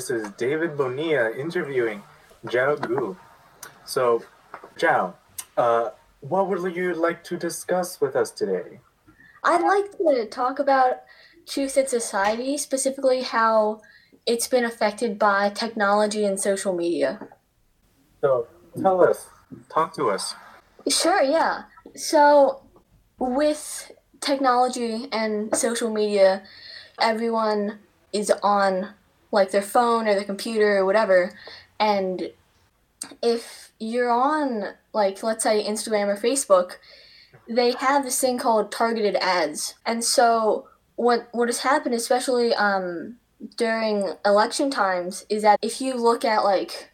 this is David Bonilla interviewing Zhao Gu. So, Zhao, uh, what would you like to discuss with us today? I'd like to talk about truth in society, specifically how it's been affected by technology and social media. So, tell us, talk to us. Sure, yeah. So, with technology and social media, everyone is on like their phone or their computer or whatever. And if you're on, like, let's say Instagram or Facebook, they have this thing called targeted ads. And so, what what has happened, especially um, during election times, is that if you look at like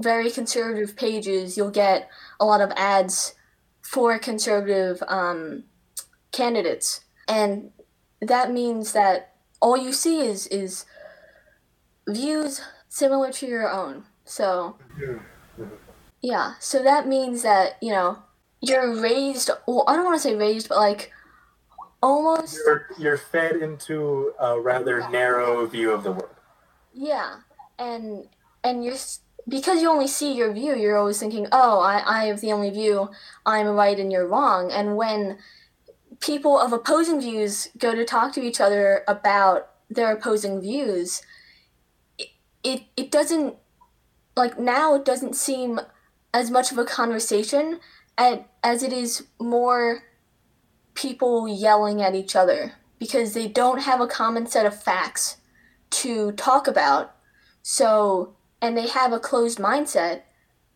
very conservative pages, you'll get a lot of ads for conservative um, candidates, and that means that all you see is is views similar to your own. So yeah, so that means that you know you're raised. Well, I don't want to say raised, but like almost. You're, you're fed into a rather narrow view of the world. Yeah, and and you're because you only see your view. You're always thinking, "Oh, I I have the only view. I'm right and you're wrong." And when people of opposing views go to talk to each other about their opposing views, it it, doesn't like now it doesn't seem as much of a conversation as, as it is more people yelling at each other because they don't have a common set of facts to talk about. So, and they have a closed mindset,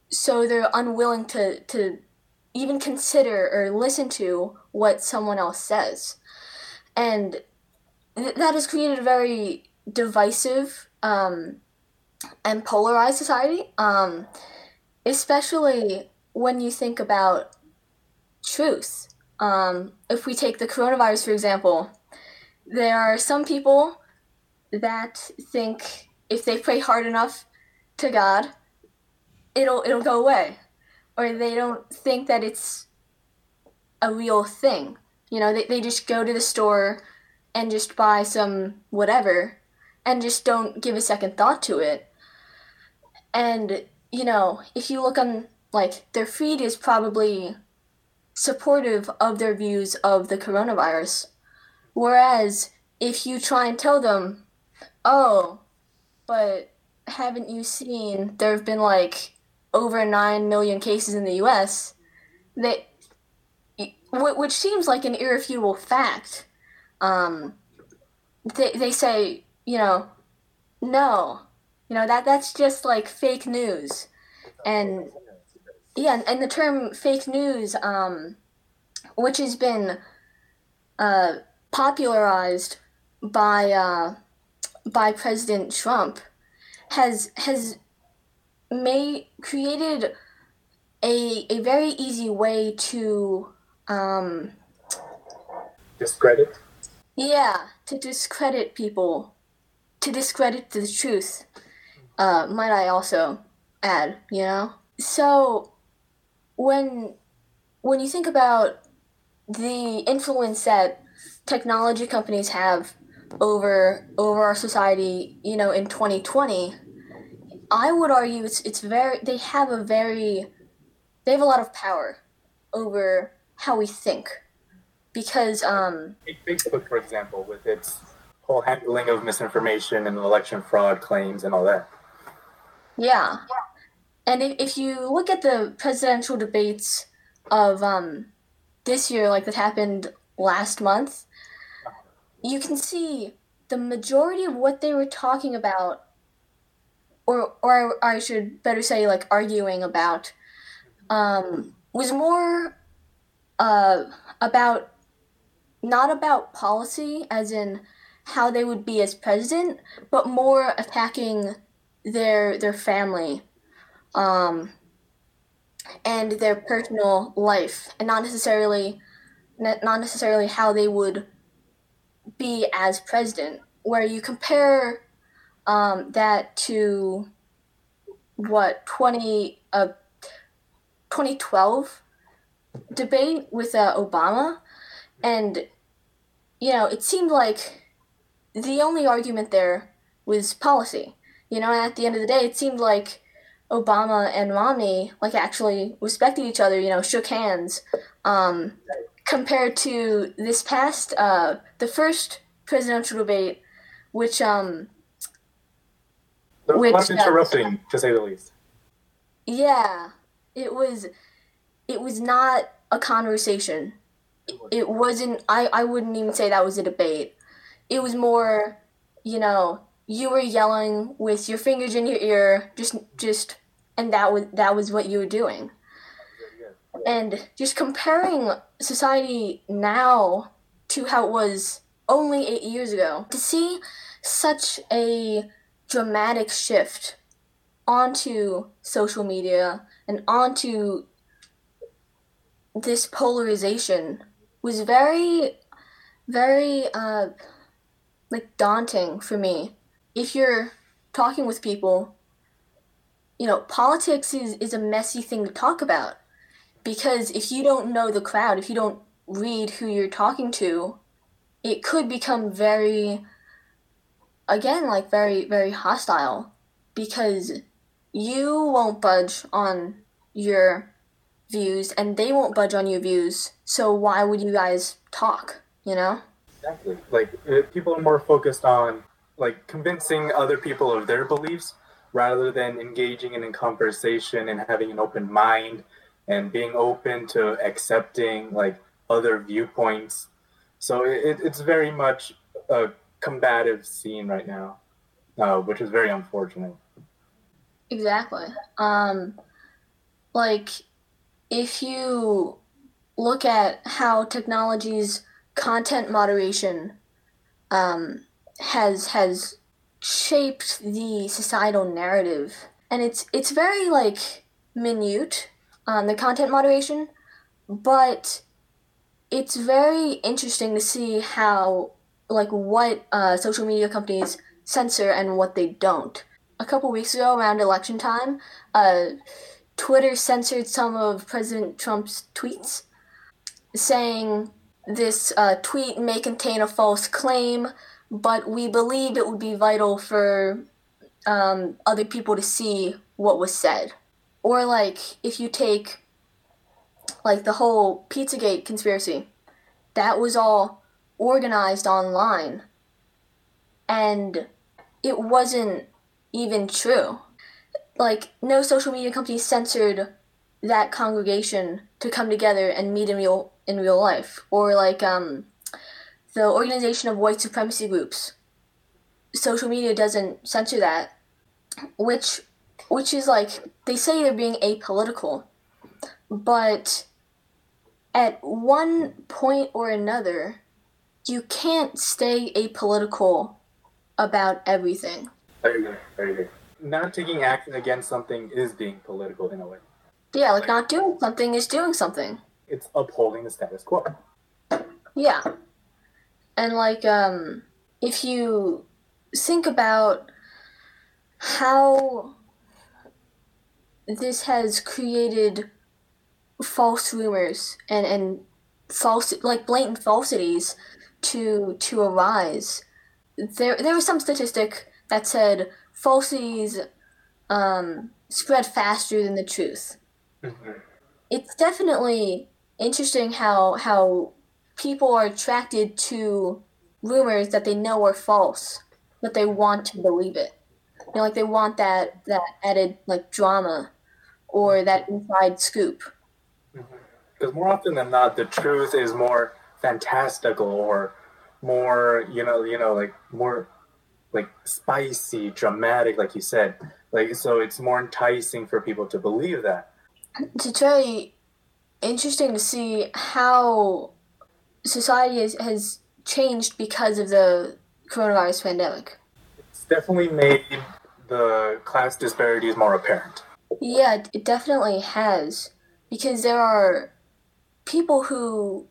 so they're unwilling to, to even consider or listen to what someone else says. And th- that has created a very divisive um, and polarized society, um, especially when you think about truth. Um, if we take the coronavirus, for example, there are some people that think if they pray hard enough to God, it'll it'll go away, or they don't think that it's a real thing. You know, they, they just go to the store and just buy some whatever and just don't give a second thought to it. And, you know, if you look on, like, their feed is probably supportive of their views of the coronavirus. Whereas if you try and tell them, oh, but haven't you seen there have been like over 9 million cases in the US? They, which seems like an irrefutable fact. Um, they, they say, you know, no, you know that that's just like fake news, and yeah, and the term fake news, um, which has been uh, popularized by uh, by President Trump, has has made created a a very easy way to um, Discredit? yeah to discredit people, to discredit the truth. Uh, might I also add, you know? So when when you think about the influence that technology companies have over over our society, you know, in 2020, I would argue it's it's very they have a very they have a lot of power over how we think because um Take Facebook, for example, with its whole handling of misinformation and election fraud claims and all that. Yeah. And if, if you look at the presidential debates of um, this year, like that happened last month, you can see the majority of what they were talking about, or, or I should better say, like arguing about, um, was more uh, about not about policy, as in how they would be as president, but more attacking their their family um, and their personal life and not necessarily not necessarily how they would be as president. Where you compare um, that to what 20 uh, 2012 debate with uh, Obama and you know it seemed like the only argument there was policy You know, at the end of the day, it seemed like Obama and Romney like actually respected each other. You know, shook hands. Um, compared to this past, uh, the first presidential debate, which um, Which, uh, interrupting, to say the least. yeah, it was, it was not a conversation. It wasn't. I I wouldn't even say that was a debate. It was more, you know, you were yelling with your fingers in your ear, just just, and that was that was what you were doing. and just comparing society now to how it was only eight years ago to see such a dramatic shift onto social media and onto this polarization was very very uh like daunting for me if you're talking with people you know politics is, is a messy thing to talk about because if you don't know the crowd, if you don't read who you're talking to, it could become very, again, like very, very hostile because you won't budge on your views and they won't budge on your views. So why would you guys talk, you know? Exactly. Like uh, people are more focused on like convincing other people of their beliefs rather than engaging in a conversation and having an open mind and being open to accepting like other viewpoints. So it, it's very much a combative scene right now, uh, which is very unfortunate. Exactly. Um, like, if you look at how technology's content moderation um, has has shaped the societal narrative, and it's it's very like minute, um, the content moderation, but it's very interesting to see how like what uh, social media companies censor and what they don't. A couple weeks ago around election time, uh, Twitter censored some of President Trump's tweets, saying this uh, tweet may contain a false claim, but we believe it would be vital for um, other people to see what was said. Or like if you take like the whole Pizzagate conspiracy, that was all organized online, and it wasn't even true. Like, no social media company censored that congregation to come together and meet in real in real life. Or like um, the organization of white supremacy groups. Social media doesn't censor that, which which is like they say they're being apolitical, but at one point or another, you can't stay apolitical about everything. Very good. Very good. Not taking action against something is being political in a way. Yeah, like not doing something is doing something. It's upholding the status quo. Yeah. And like um if you think about how this has created false rumors and and false like blatant falsities to to arise there there was some statistic that said falsities um, spread faster than the truth. It's definitely interesting how how people are attracted to rumors that they know are false, but they want to believe it. You know, like they want that that added like drama or that inside scoop. Because more often than not, the truth is more fantastical or more, you know, you know, like more like spicy, dramatic, like you said. Like so, it's more enticing for people to believe that. It's very interesting to see how society has, has changed because of the coronavirus pandemic. It's definitely made the class disparities more apparent. Yeah, it- it definitely has because there are people who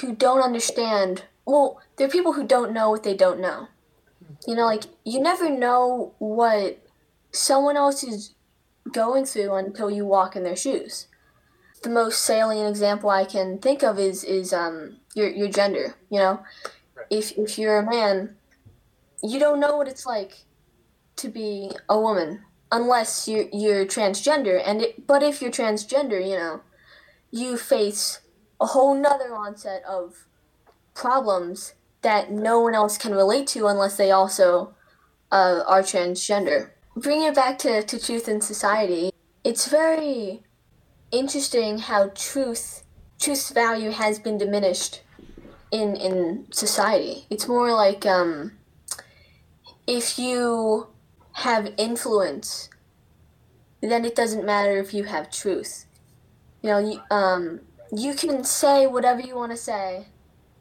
who don't understand. Well, there are people who don't know what they don't know. You know, like you never know what someone else is going through until you walk in their shoes. The most salient example I can think of is is um your your gender. You know, Right. if if you're a man, you don't know what it's like to be a woman unless you're, you're transgender. And it, but if you're transgender, you know, you face a whole nother onset of problems that no one else can relate to unless they also uh, are transgender. Bringing it back to, to truth in society, it's very interesting how truth truth's value has been diminished in in society. It's more like um, if you have influence, then it doesn't matter if you have truth. You know, you, um, you can say whatever you want to say,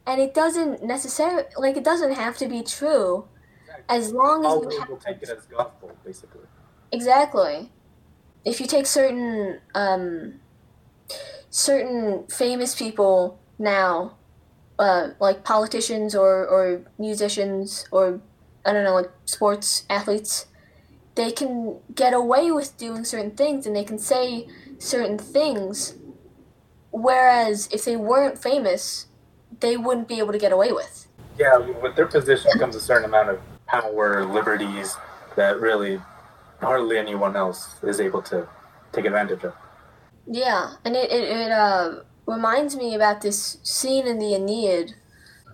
and it doesn't necessarily like it doesn't have to be true, as long as All you people have take it as gospel, basically. Exactly. If you take certain um, certain famous people now, uh, like politicians or, or musicians or I don't know, like sports athletes, they can get away with doing certain things and they can say certain things. Whereas if they weren't famous, they wouldn't be able to get away with. Yeah, with their position comes a certain amount of power, liberties that really hardly anyone else is able to take advantage of. Yeah, and it, it, it uh, reminds me about this scene in the Aeneid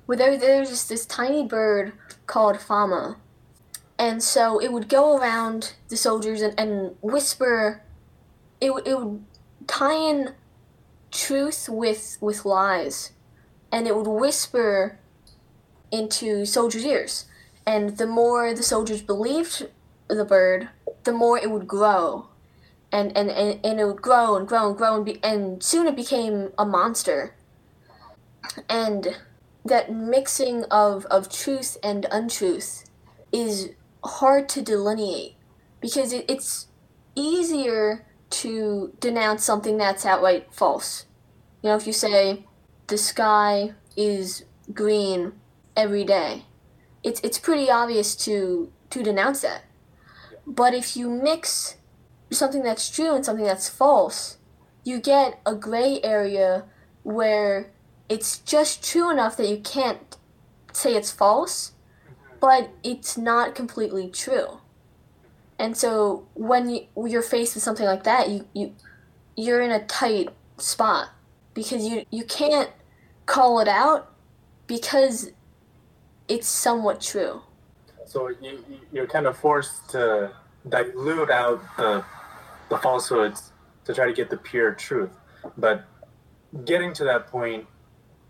where there, there's just this tiny bird called Fama. And so it would go around the soldiers and, and whisper, it, it would tie in truth with, with lies. And it would whisper into soldiers' ears. And the more the soldiers believed the bird, the more it would grow. And and, and, and it would grow and grow and grow and, be, and soon it became a monster. And that mixing of, of truth and untruth is hard to delineate because it, it's easier to denounce something that's outright false. You know if you say the sky is green every day it's, it's pretty obvious to to denounce that but if you mix something that's true and something that's false, you get a gray area where it's just true enough that you can't say it's false, but it's not completely true. And so when you, you're faced with something like that, you, you you're in a tight spot because you you can't call it out because it's somewhat true. So you, you- you're kind of forced to dilute out the, the falsehoods to try to get the pure truth. But getting to that point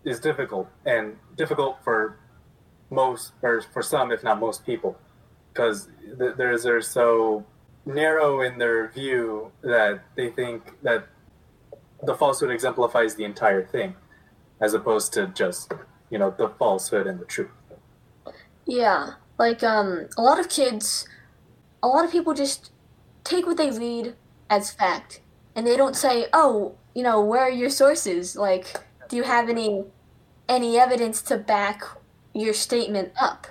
is difficult, and difficult for most, or for some, if not most people, because th- there's they're so narrow in their view that they think that the falsehood exemplifies the entire thing, as opposed to just you know the falsehood and the truth. Yeah, like um, a lot of kids, a lot of people just take what they read as fact, and they don't say, "Oh, you know, where are your sources? Like, do you have any any evidence to back your statement up?"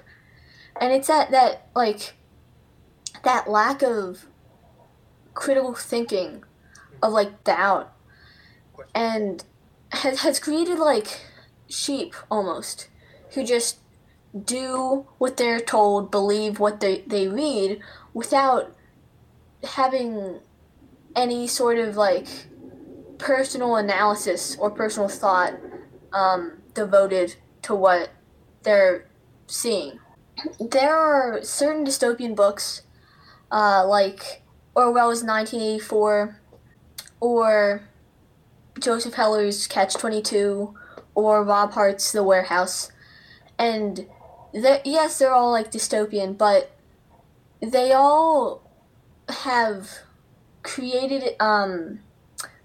And it's that that like that lack of critical thinking, of like doubt, and has has created like sheep almost, who just do what they're told, believe what they, they read, without having any sort of like personal analysis or personal thought um, devoted to what they're seeing. There are certain dystopian books, uh, like Orwell's 1984, or Joseph Heller's Catch 22, or Rob Hart's The Warehouse, and they're, yes, they're all like dystopian, but they all have created um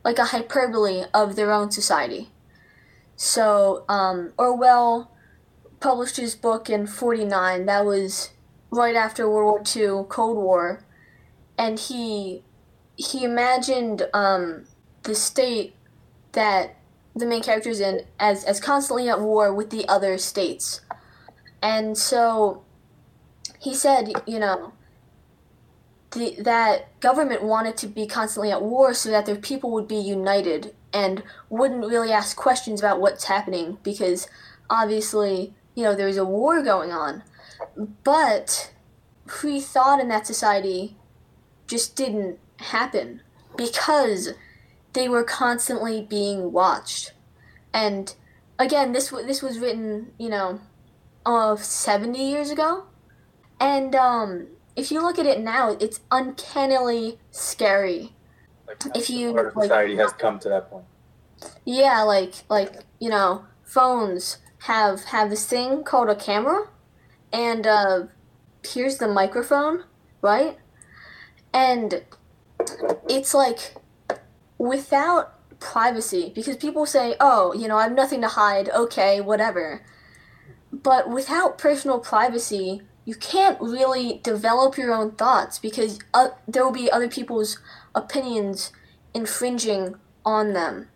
like a hyperbole of their own society. So um, Orwell published his book in '49. That was right after World War II, Cold War, and he he imagined um, the state that the main character's in as as constantly at war with the other states. And so he said, you know, the, that government wanted to be constantly at war so that their people would be united and wouldn't really ask questions about what's happening because obviously, you know, there's a war going on. But free thought in that society just didn't happen because they were constantly being watched. And again, this this was written, you know, of 70 years ago. And um, if you look at it now, it's uncannily scary. Like, If you, our like- society has come to that point. Yeah, like like you know, phones have have this thing called a camera, and uh, here's the microphone, right? And it's like without privacy because people say, "Oh, you know, I have nothing to hide." Okay, whatever. But without personal privacy, you can't really develop your own thoughts because uh, there will be other people's opinions infringing on them.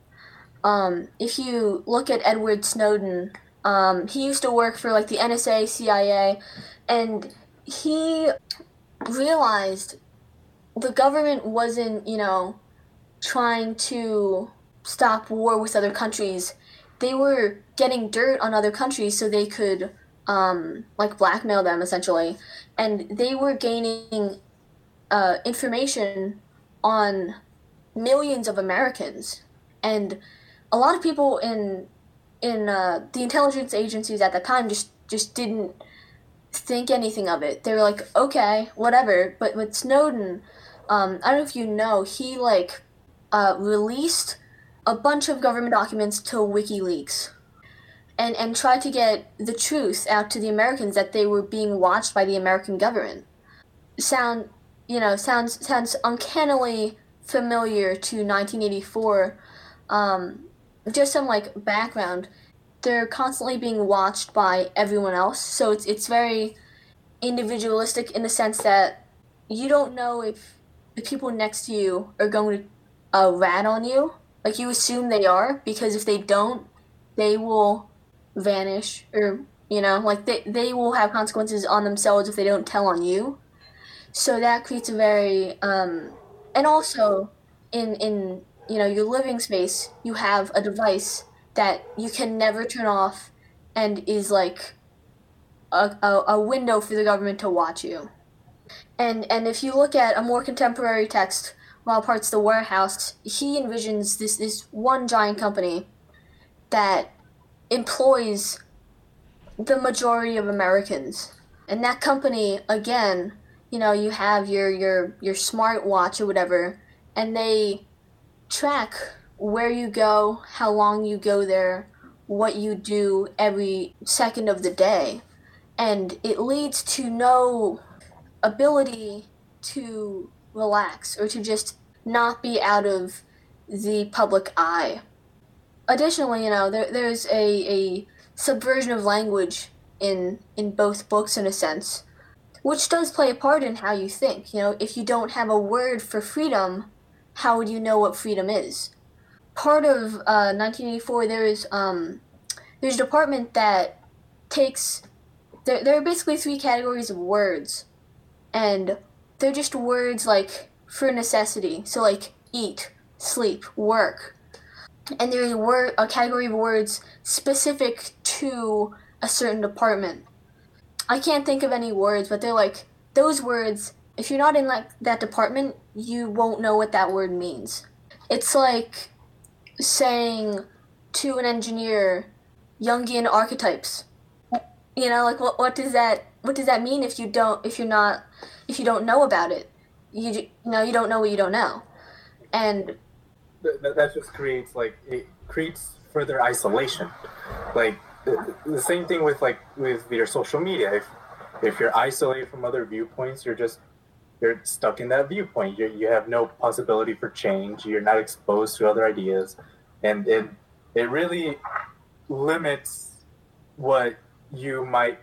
Um, if you look at Edward Snowden, um, he used to work for like the NSA, CIA, and he realized the government wasn't, you know, trying to stop war with other countries. They were getting dirt on other countries so they could, um, like, blackmail them essentially. And they were gaining uh, information on millions of Americans. And a lot of people in in uh, the intelligence agencies at that time just just didn't think anything of it. They were like, okay, whatever. But with Snowden, um, I don't know if you know, he like uh, released a bunch of government documents to WikiLeaks, and and tried to get the truth out to the Americans that they were being watched by the American government. Sound you know sounds sounds uncannily familiar to 1984. Um, just some like background they're constantly being watched by everyone else so it's it's very individualistic in the sense that you don't know if the people next to you are going to uh, rat on you like you assume they are because if they don't they will vanish or you know like they, they will have consequences on themselves if they don't tell on you. So that creates a very um and also in in you know your living space you have a device that you can never turn off and is like a, a, a window for the government to watch you. And and if you look at a more contemporary text Rob Hart's the Warehouse he envisions this this one giant company that employs the majority of Americans and that company again you know you have your your your smart watch or whatever and they track where you go, how long you go there, what you do every second of the day. And it leads to no ability to relax or to just not be out of the public eye. Additionally, you know, there, there's a, a subversion of language in in both books in a sense, which does play a part in how you think. You know, if you don't have a word for freedom, how would you know what freedom is? Part of uh, 1984, there is um, there's a department that takes there. There are basically three categories of words, and they're just words like for necessity. So like eat, sleep, work, and there's a word a category of words specific to a certain department. I can't think of any words, but they're like those words. If you're not in like that department, you won't know what that word means. It's like saying to an engineer, Jungian archetypes. You know, like what what does that what does that mean if you don't if you're not if you don't know about it? You you know you don't know what you don't know, and Th- that, that just creates like it creates further isolation. Like the, the same thing with like with your social media. If if you're isolated from other viewpoints you're just you're stuck in that viewpoint. You, you have no possibility for change. You're not exposed to other ideas. And it it really limits what you might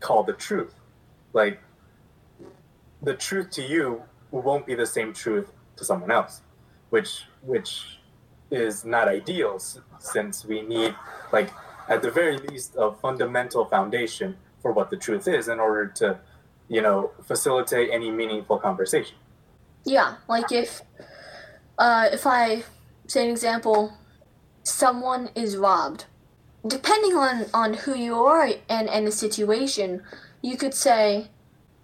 call the truth like the truth to you won't be the same truth to someone else which which is not ideal since we need like at the very least a fundamental foundation for what the truth is in order to you know facilitate any meaningful conversation yeah, like if uh, if I say an example, someone is robbed. Depending on on who you are and and the situation, you could say,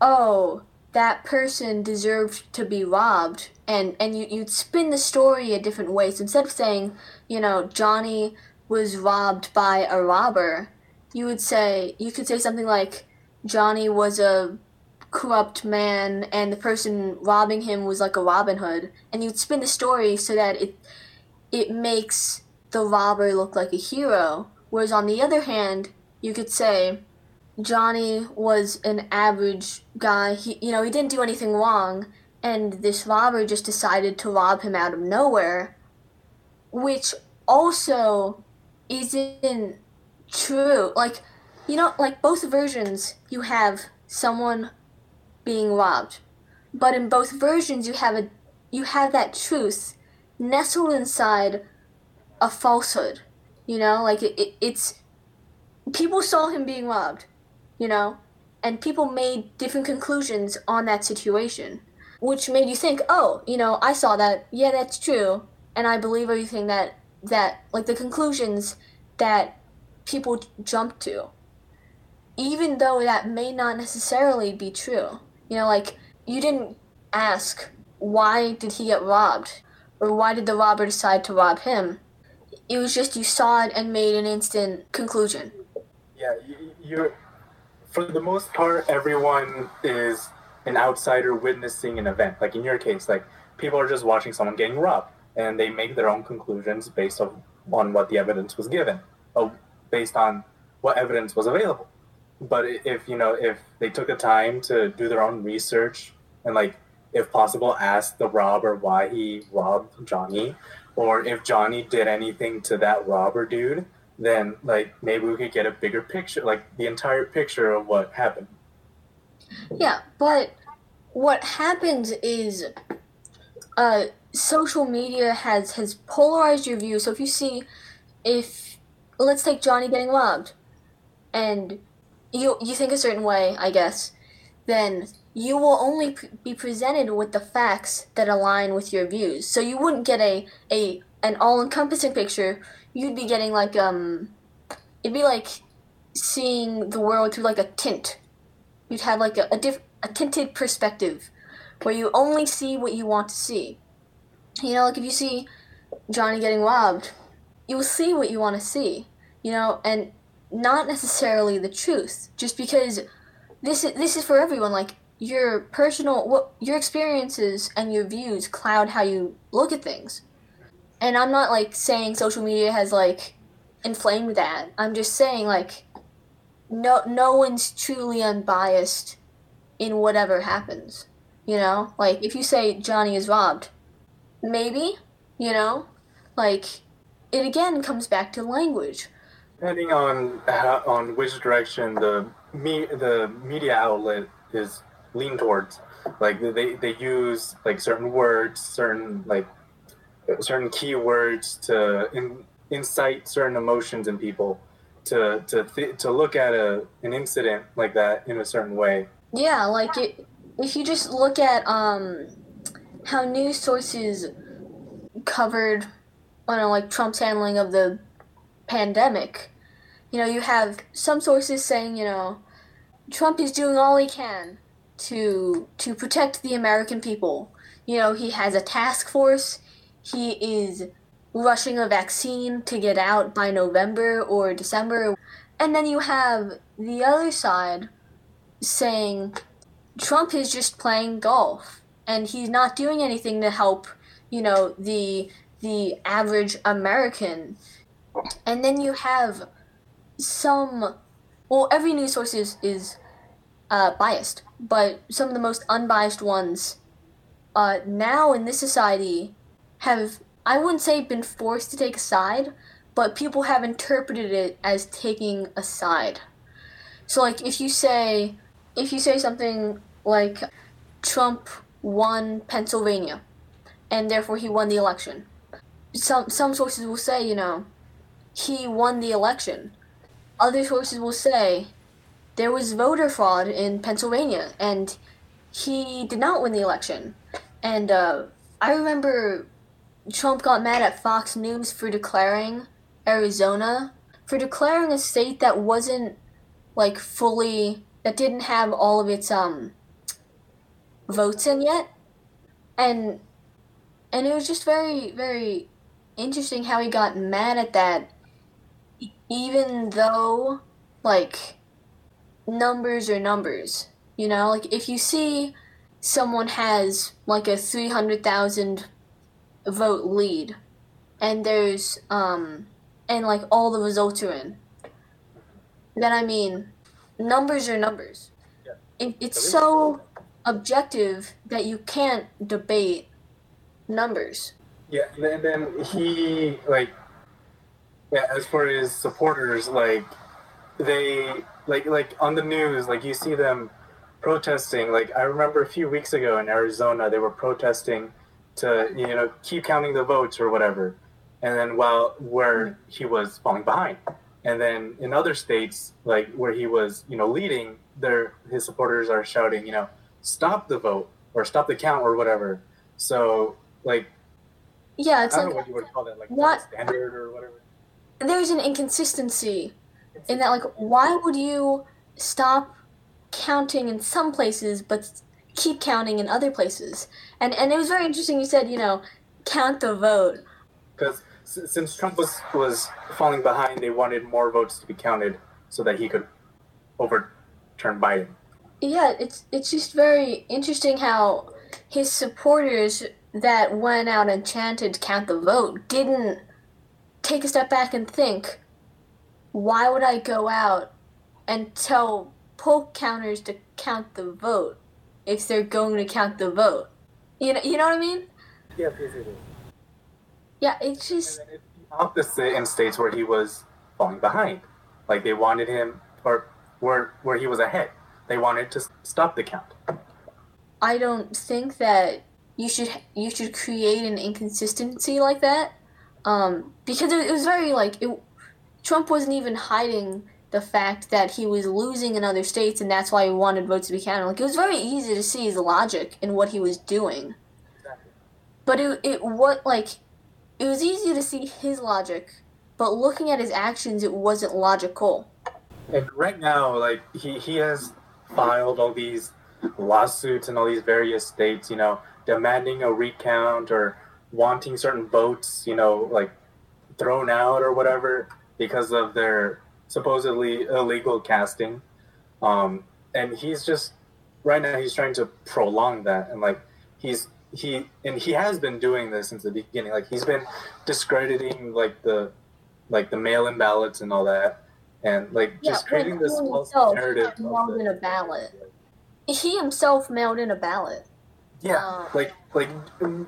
oh, that person deserved to be robbed and and you, you'd spin the story a different way. So instead of saying you know johnny was robbed by a robber you would say you could say something like johnny was a corrupt man and the person robbing him was like a robin hood and you'd spin the story so that it it makes the robber look like a hero whereas on the other hand you could say Johnny was an average guy. He, you know, he didn't do anything wrong, and this robber just decided to rob him out of nowhere, which also isn't true. Like, you know, like both versions, you have someone being robbed, but in both versions, you have a you have that truth nestled inside a falsehood. You know, like it, it it's people saw him being robbed you know? And people made different conclusions on that situation, which made you think, oh, you know, I saw that. Yeah, that's true. And I believe everything that, that like the conclusions that people jumped to. Even though that may not necessarily be true. You know, like, you didn't ask, why did he get robbed? Or why did the robber decide to rob him? It was just you saw it and made an instant conclusion. Yeah, you're for the most part, everyone is an outsider witnessing an event. Like in your case, like people are just watching someone getting robbed, and they make their own conclusions based on, on what the evidence was given, or based on what evidence was available. But if you know, if they took the time to do their own research and like, if possible, ask the robber why he robbed Johnny, or if Johnny did anything to that robber dude, then like maybe we could get a bigger picture, like the entire picture of what happened. Yeah, but what happens is uh, social media has has polarized your view. So if you see, if let's take Johnny getting robbed, and you you think a certain way, I guess, then you will only be presented with the facts that align with your views. So you wouldn't get a a an all encompassing picture you'd be getting like um it'd be like seeing the world through like a tint. You'd have like a, a diff a tinted perspective where you only see what you want to see. You know, like if you see Johnny getting robbed, you'll see what you want to see. You know, and not necessarily the truth. Just because this is this is for everyone. Like your personal what your experiences and your views cloud how you look at things and I'm not like saying social media has like inflamed that. I'm just saying like no no one's truly unbiased in whatever happens. You know? Like if you say Johnny is robbed, maybe, you know? Like it again comes back to language. Depending on how, on which direction the me the media outlet is lean towards. Like they, they use like certain words, certain like certain keywords to in, incite certain emotions in people to to th- to look at a an incident like that in a certain way. Yeah, like it, if you just look at um how news sources covered don't know like Trump's handling of the pandemic. You know, you have some sources saying, you know, Trump is doing all he can to to protect the American people. You know, he has a task force he is rushing a vaccine to get out by November or December. And then you have the other side saying Trump is just playing golf and he's not doing anything to help, you know, the the average American. And then you have some well every news source is, is uh, biased, but some of the most unbiased ones uh, now in this society have I wouldn't say been forced to take a side, but people have interpreted it as taking a side. So like if you say if you say something like Trump won Pennsylvania and therefore he won the election. Some some sources will say, you know, he won the election. Other sources will say there was voter fraud in Pennsylvania and he did not win the election. And uh, I remember Trump got mad at Fox News for declaring Arizona, for declaring a state that wasn't like fully that didn't have all of its um votes in yet, and and it was just very very interesting how he got mad at that, even though like numbers are numbers. You know, like if you see someone has like a three hundred thousand vote lead, and there's um and like all the results are in, then I mean, numbers are numbers. Yeah. It, it's so objective that you can't debate numbers. Yeah, and then, and then he like, yeah. As for his supporters, like, they like like on the news, like you see them protesting. Like I remember a few weeks ago in Arizona, they were protesting to you know keep counting the votes or whatever, and then while where mm-hmm. he was falling behind, and then in other states like where he was you know leading, their his supporters are shouting you know stop the vote or stop the count or whatever. So like Yeah, it's I don't like know what you would call that, like what- standard or whatever. there's an inconsistency in that like why would you stop counting in some places but keep counting in other places and and it was very interesting you said you know count the vote Because since Trump was was falling behind, they wanted more votes to be counted so that he could overturn Biden. yeah it's it's just very interesting how his supporters that went out and chanted count the vote didn't take a step back and think why would i go out and tell poll counters to count the vote if they're going to count the vote you know, you know what i mean Yeah, yes, it is. yeah it's And just then it's the opposite in states where he was falling behind. Like they wanted him, or where where he was ahead. They wanted to stop the count. I don't think that you should you should create an inconsistency like that, um, because it, it was very like it, Trump wasn't even hiding the fact that he was losing in other states, and that's why he wanted votes to be counted. Like it was very easy to see his logic in what he was doing, but it it what like it was easy to see his logic, but looking at his actions, it wasn't logical. And right now, like he he has filed all these lawsuits in all these various states, you know, demanding a recount or wanting certain votes, you know, like thrown out or whatever because of their supposedly illegal casting. Um, and he's just right now he's trying to prolong that and like he's he and he has been doing this since the beginning. Like he's been discrediting like the like the mail-in ballots and all that, and like Yeah, just creating this false narrative. mailed in a ballot. He himself mailed in a ballot. Yeah, Uh, like like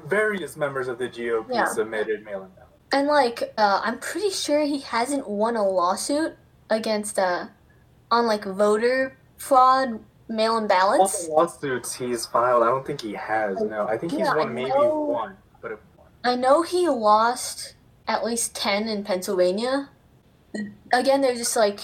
various members of the GOP Yeah. submitted mail-in ballots. And like, uh, I'm pretty sure he hasn't won a lawsuit against uh, on like voter fraud mail-in All ballots. the lawsuits he's filed, I don't think he has. No, I think he's Yeah, I won maybe know. one, but it, I know he lost at least ten in Pennsylvania. Again, there's just like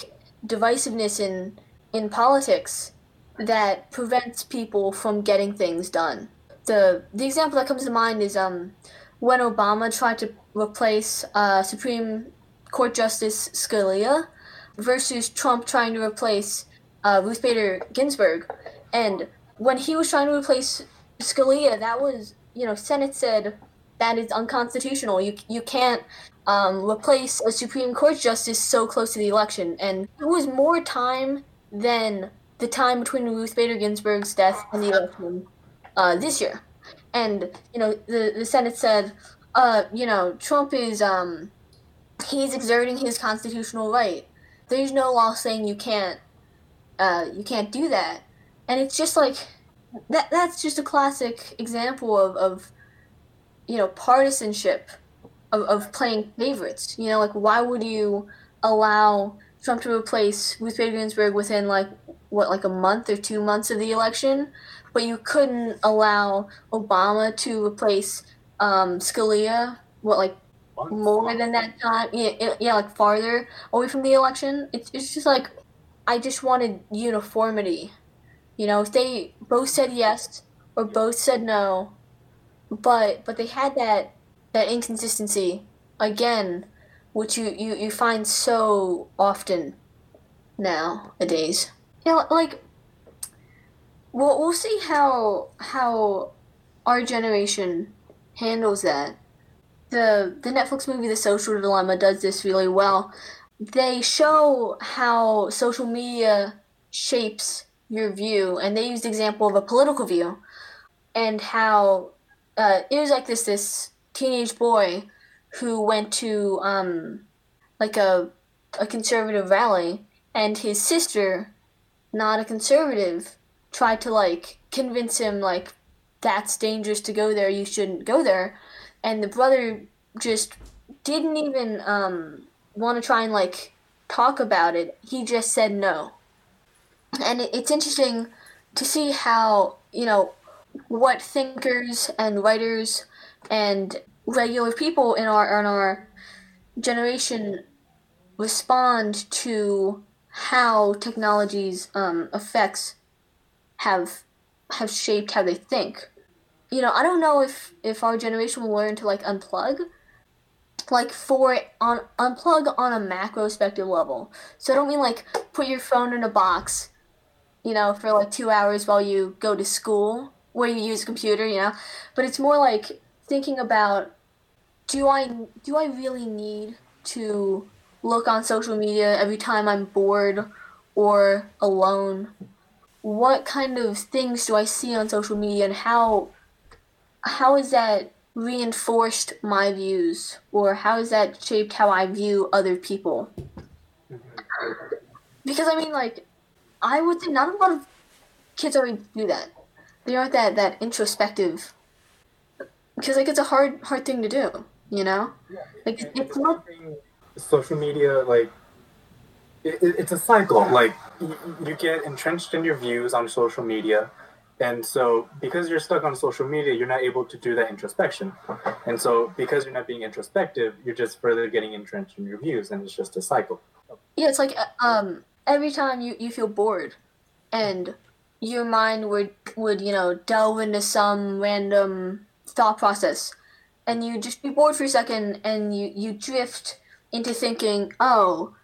divisiveness in in politics that prevents people from getting things done. The the example that comes to mind is um when Obama tried to replace uh, Supreme Court Justice Scalia versus Trump trying to replace uh, Ruth Bader Ginsburg, and when he was trying to replace Scalia, that was you know Senate said that is unconstitutional. You you can't um, replace a Supreme Court justice so close to the election, and it was more time than the time between Ruth Bader Ginsburg's death and the election uh, this year. And you know the the Senate said, uh, you know Trump is um, he's exerting his constitutional right. There's no law saying you can't uh, you can't do that, and it's just like that. That's just a classic example of, of you know partisanship of, of playing favorites. You know, like why would you allow Trump to replace Ruth Bader Ginsburg within like what like a month or two months of the election, but you couldn't allow Obama to replace um, Scalia what like Once. more than that time yeah, yeah, yeah like farther away from the election? It's, it's just like i just wanted uniformity. You know if they both said yes or both said no but but they had that that inconsistency again which you you, you find so often nowadays. Yeah like Well, we'll see how how our generation handles that. The the Netflix movie The Social Dilemma does this really well. They show how social media shapes your view, and they used the example of a political view, and how uh, it was like this this teenage boy who went to um, like a a conservative rally, and his sister, not a conservative, tried to like convince him like that's dangerous to go there. You shouldn't go there, and the brother just didn't even um, want to try and like talk about it. He just said no, and it's interesting to see how you know what thinkers and writers and regular people in our in our generation respond to how technology's um, effects have have shaped how they think. You know, I don't know if if our generation will learn to like unplug, like for on unplug on a macro spectrum level. So I don't mean like put your phone in a box, you know, for like two hours while you go to school where you use a computer, you know, but it's more like thinking about do I do I really need to look on social media every time I'm bored or alone? What kind of things do I see on social media and how how is that reinforced my views or how has that shaped how I view other people? Because I mean like I would think not a lot of kids already do that. They aren't that, that introspective because like it's a hard hard thing to do, you know? Like it's not social media like it, it- it's a cycle. Like you, you get entrenched in your views on social media and so because you're stuck on social media you're not able to do that introspection. And so because you're not being introspective you're just further getting entrenched in your views and it's just a cycle. Yeah, it's like uh, um every time you, you feel bored and your mind would would, you know, delve into some random thought process and you just be bored for a second and you, you drift into thinking, Oh,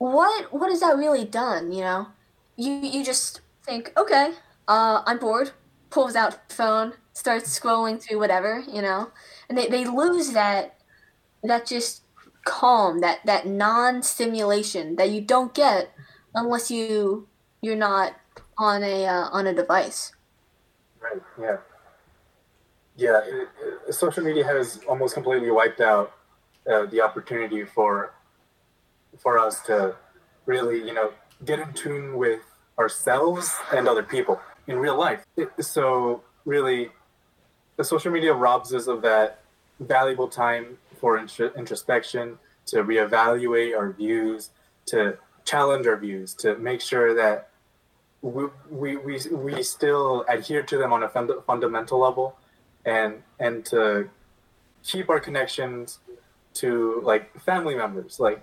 what what has that really done, you know? You you just think, Okay, uh I'm bored, pulls out phone, starts scrolling through whatever, you know? And they, they lose that that just calm that that non-stimulation that you don't get unless you you're not on a uh, on a device right yeah yeah it, it, social media has almost completely wiped out uh, the opportunity for for us to really you know get in tune with ourselves and other people in real life. It- so really the social media robs us of that valuable time for intro- introspection to reevaluate our views to challenge our views to make sure that we, we, we, we still adhere to them on a fund- fundamental level and and to keep our connections to like family members like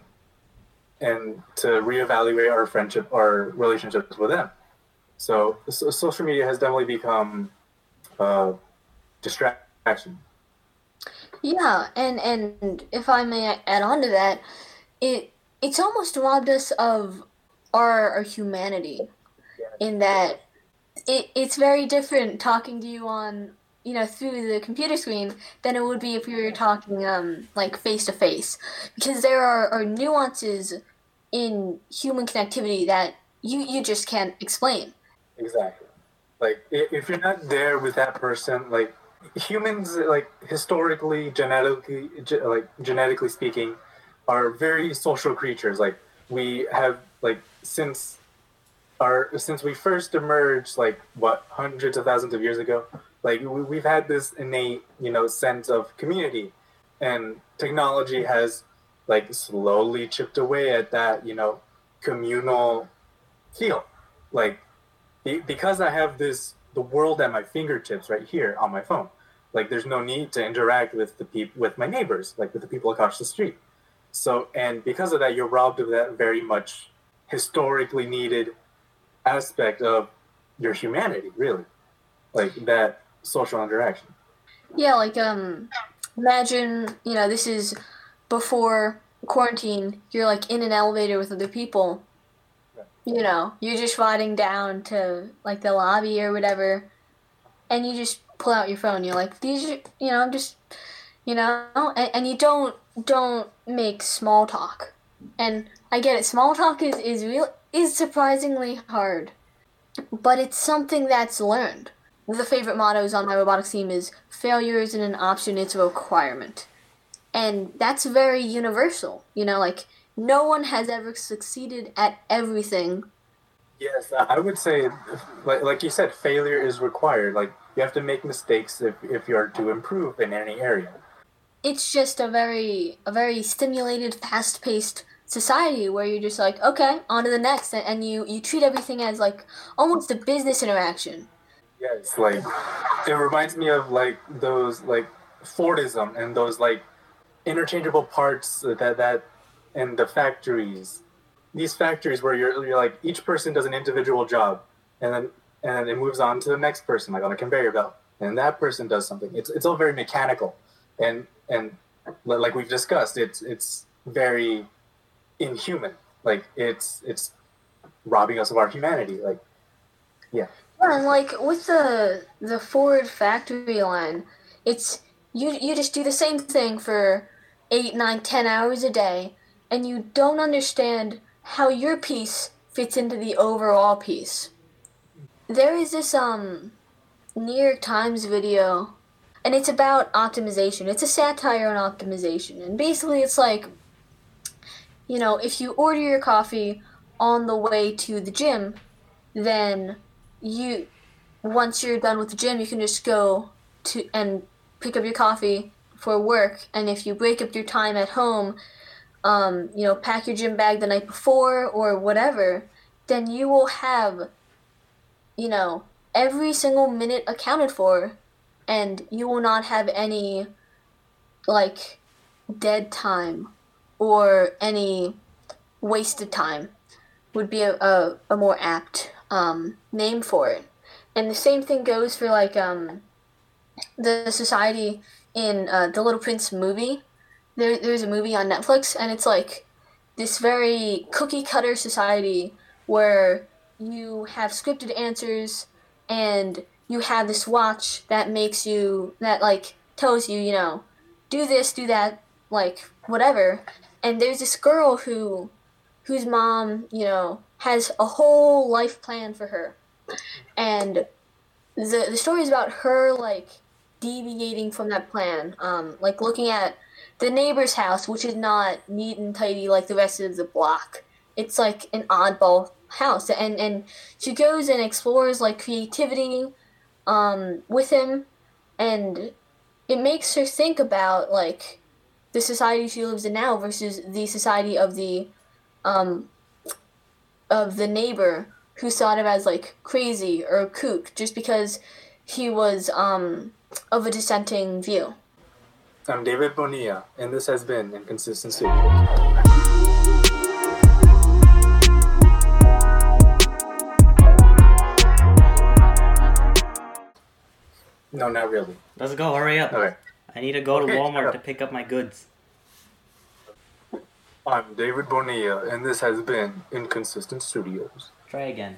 and to reevaluate our friendship our relationships with them. So, so social media has definitely become uh, distraction. Yeah and and if i may add on to that it it's almost robbed us of our, our humanity in that it, it's very different talking to you on you know through the computer screen than it would be if we were talking um like face to face because there are, are nuances in human connectivity that you you just can't explain Exactly. Like if you're not there with that person, like humans, like historically, genetically, ge- like genetically speaking, are very social creatures. Like we have like since our since we first emerged, like what hundreds of thousands of years ago, like we, we've had this innate, you know, sense of community, and technology has like slowly chipped away at that, you know, communal feel. Like be- because I have this the world at my fingertips right here on my phone. Like there's no need to interact with the people with my neighbors, like with the people across the street. So and because of that, you're robbed of that very much historically needed aspect of your humanity, really, like that social interaction. Yeah, like um imagine, you know, this is before quarantine, you're like in an elevator with other people. you know, you're just riding down to like the lobby or whatever, and you just pull out your phone. You're like, these, are, you know, just, you know, and, and you don't don't make small talk. And I get it, small talk is is real is surprisingly hard, but it's something that's learned. The favorite mottos on my robotics team is failure isn't an option, it's a requirement. And that's very universal. You know, like no one has ever succeeded at everything. Yes, I would say, like, like you said, failure is required. Like you have to make mistakes if, if you are to improve in any area. It's just a very a very stimulated, fast paced society where you're just like, okay, on to the next, and you you treat everything as like almost a business interaction. Yes, like it reminds me of like those like Fordism and those like interchangeable parts that that and the factories. These factories where you're you're like each person does an individual job, and then and it moves on to the next person, like on a conveyor belt, and that person does something. It's it's all very mechanical, and and like we've discussed, it's it's very inhuman. Like it's it's robbing us of our humanity. Like yeah. Yeah, and like with the the Ford factory line, it's you you just do the same thing for eight, nine, ten hours a day, and you don't understand how your piece fits into the overall piece. There is this um New York Times video and it's about optimization. It's a satire on optimization. And basically it's like you know, if you order your coffee on the way to the gym, then you once you're done with the gym, you can just go to and pick up your coffee for work. And if you break up your time at home, um, you know, pack your gym bag the night before or whatever, then you will have, you know, every single minute accounted for, and you will not have any, like, dead time or any wasted time would be a, a, a more apt um, name for it. And the same thing goes for like um, the society in uh, the Little Prince movie. There, there's a movie on Netflix, and it's like this very cookie cutter society where you have scripted answers and you have this watch that makes you that like tells you you know do this do that like whatever and there's this girl who whose mom you know has a whole life plan for her. And the the story is about her like deviating from that plan. Um like looking at the neighbor's house which is not neat and tidy like the rest of the block. It's like an oddball house. And and she goes and explores like creativity um with him. And it makes her think about like the society she lives in now versus the society of the um of the neighbor who saw him as like crazy or a kook just because he was um of a dissenting view. I'm David Bonilla, and this has been Inconsistent Studios. No, not really. Let's go. Hurry up. Okay. I need to go to Walmart to pick up my goods. I'm David Bonilla, and this has been Inconsistent Studios. Try again.